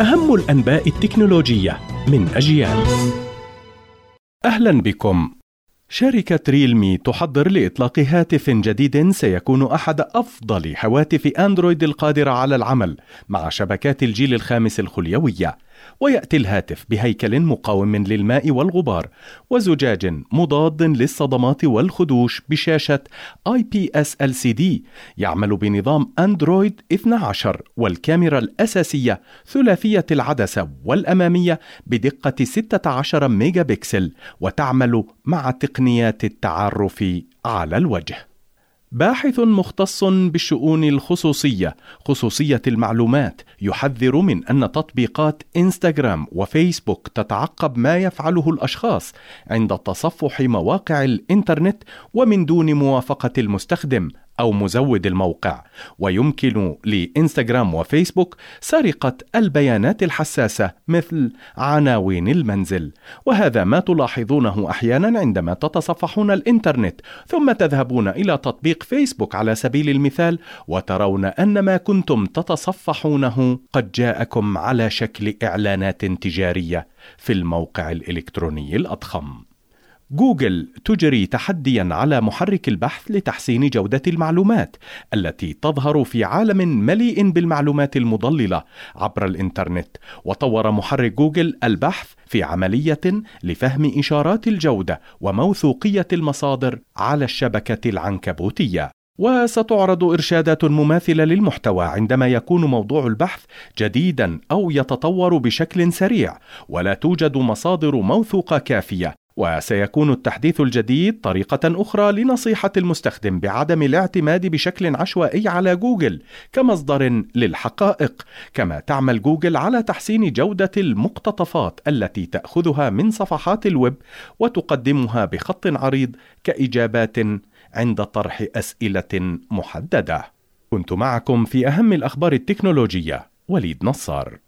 أهم الأنباء التكنولوجية من أجيال. أهلا بكم. شركة ريلمي تحضر لإطلاق هاتف جديد سيكون أحد أفضل هواتف أندرويد القادرة على العمل مع شبكات الجيل الخامس الخليوية. ويأتي الهاتف بهيكل مقاوم للماء والغبار وزجاج مضاد للصدمات والخدوش بشاشة IPS LCD يعمل بنظام أندرويد 12 والكاميرا الأساسية ثلاثية العدسة والأمامية بدقة 16 ميجا بكسل وتعمل مع تقنيات التعرف على الوجه. باحث مختص بالشؤون الخصوصية خصوصية المعلومات يحذر من أن تطبيقات إنستغرام وفيسبوك تتعقب ما يفعله الأشخاص عند تصفح مواقع الإنترنت ومن دون موافقة المستخدم. أو مزود الموقع. ويمكن لإنستغرام وفيسبوك سرقة البيانات الحساسة مثل عناوين المنزل. وهذا ما تلاحظونه أحيانا عندما تتصفحون الإنترنت. ثم تذهبون إلى تطبيق فيسبوك على سبيل المثال وترون أن ما كنتم تتصفحونه قد جاءكم على شكل إعلانات تجارية في الموقع الإلكتروني الأضخم. جوجل تجري تحديا على محرك البحث لتحسين جودة المعلومات التي تظهر في عالم مليء بالمعلومات المضللة عبر الإنترنت. وطور محرك جوجل البحث في عملية لفهم إشارات الجودة وموثوقية المصادر على الشبكة العنكبوتية. وستعرض إرشادات مماثلة للمحتوى عندما يكون موضوع البحث جديدا أو يتطور بشكل سريع. ولا توجد مصادر موثوقة كافية وسيكون التحديث الجديد طريقة أخرى لنصيحة المستخدم بعدم الاعتماد بشكل عشوائي على جوجل كمصدر للحقائق، كما تعمل جوجل على تحسين جودة المقتطفات التي تأخذها من صفحات الويب وتقدمها بخط عريض كإجابات عند طرح أسئلة محددة. كنت معكم في أهم الأخبار التكنولوجية وليد نصار.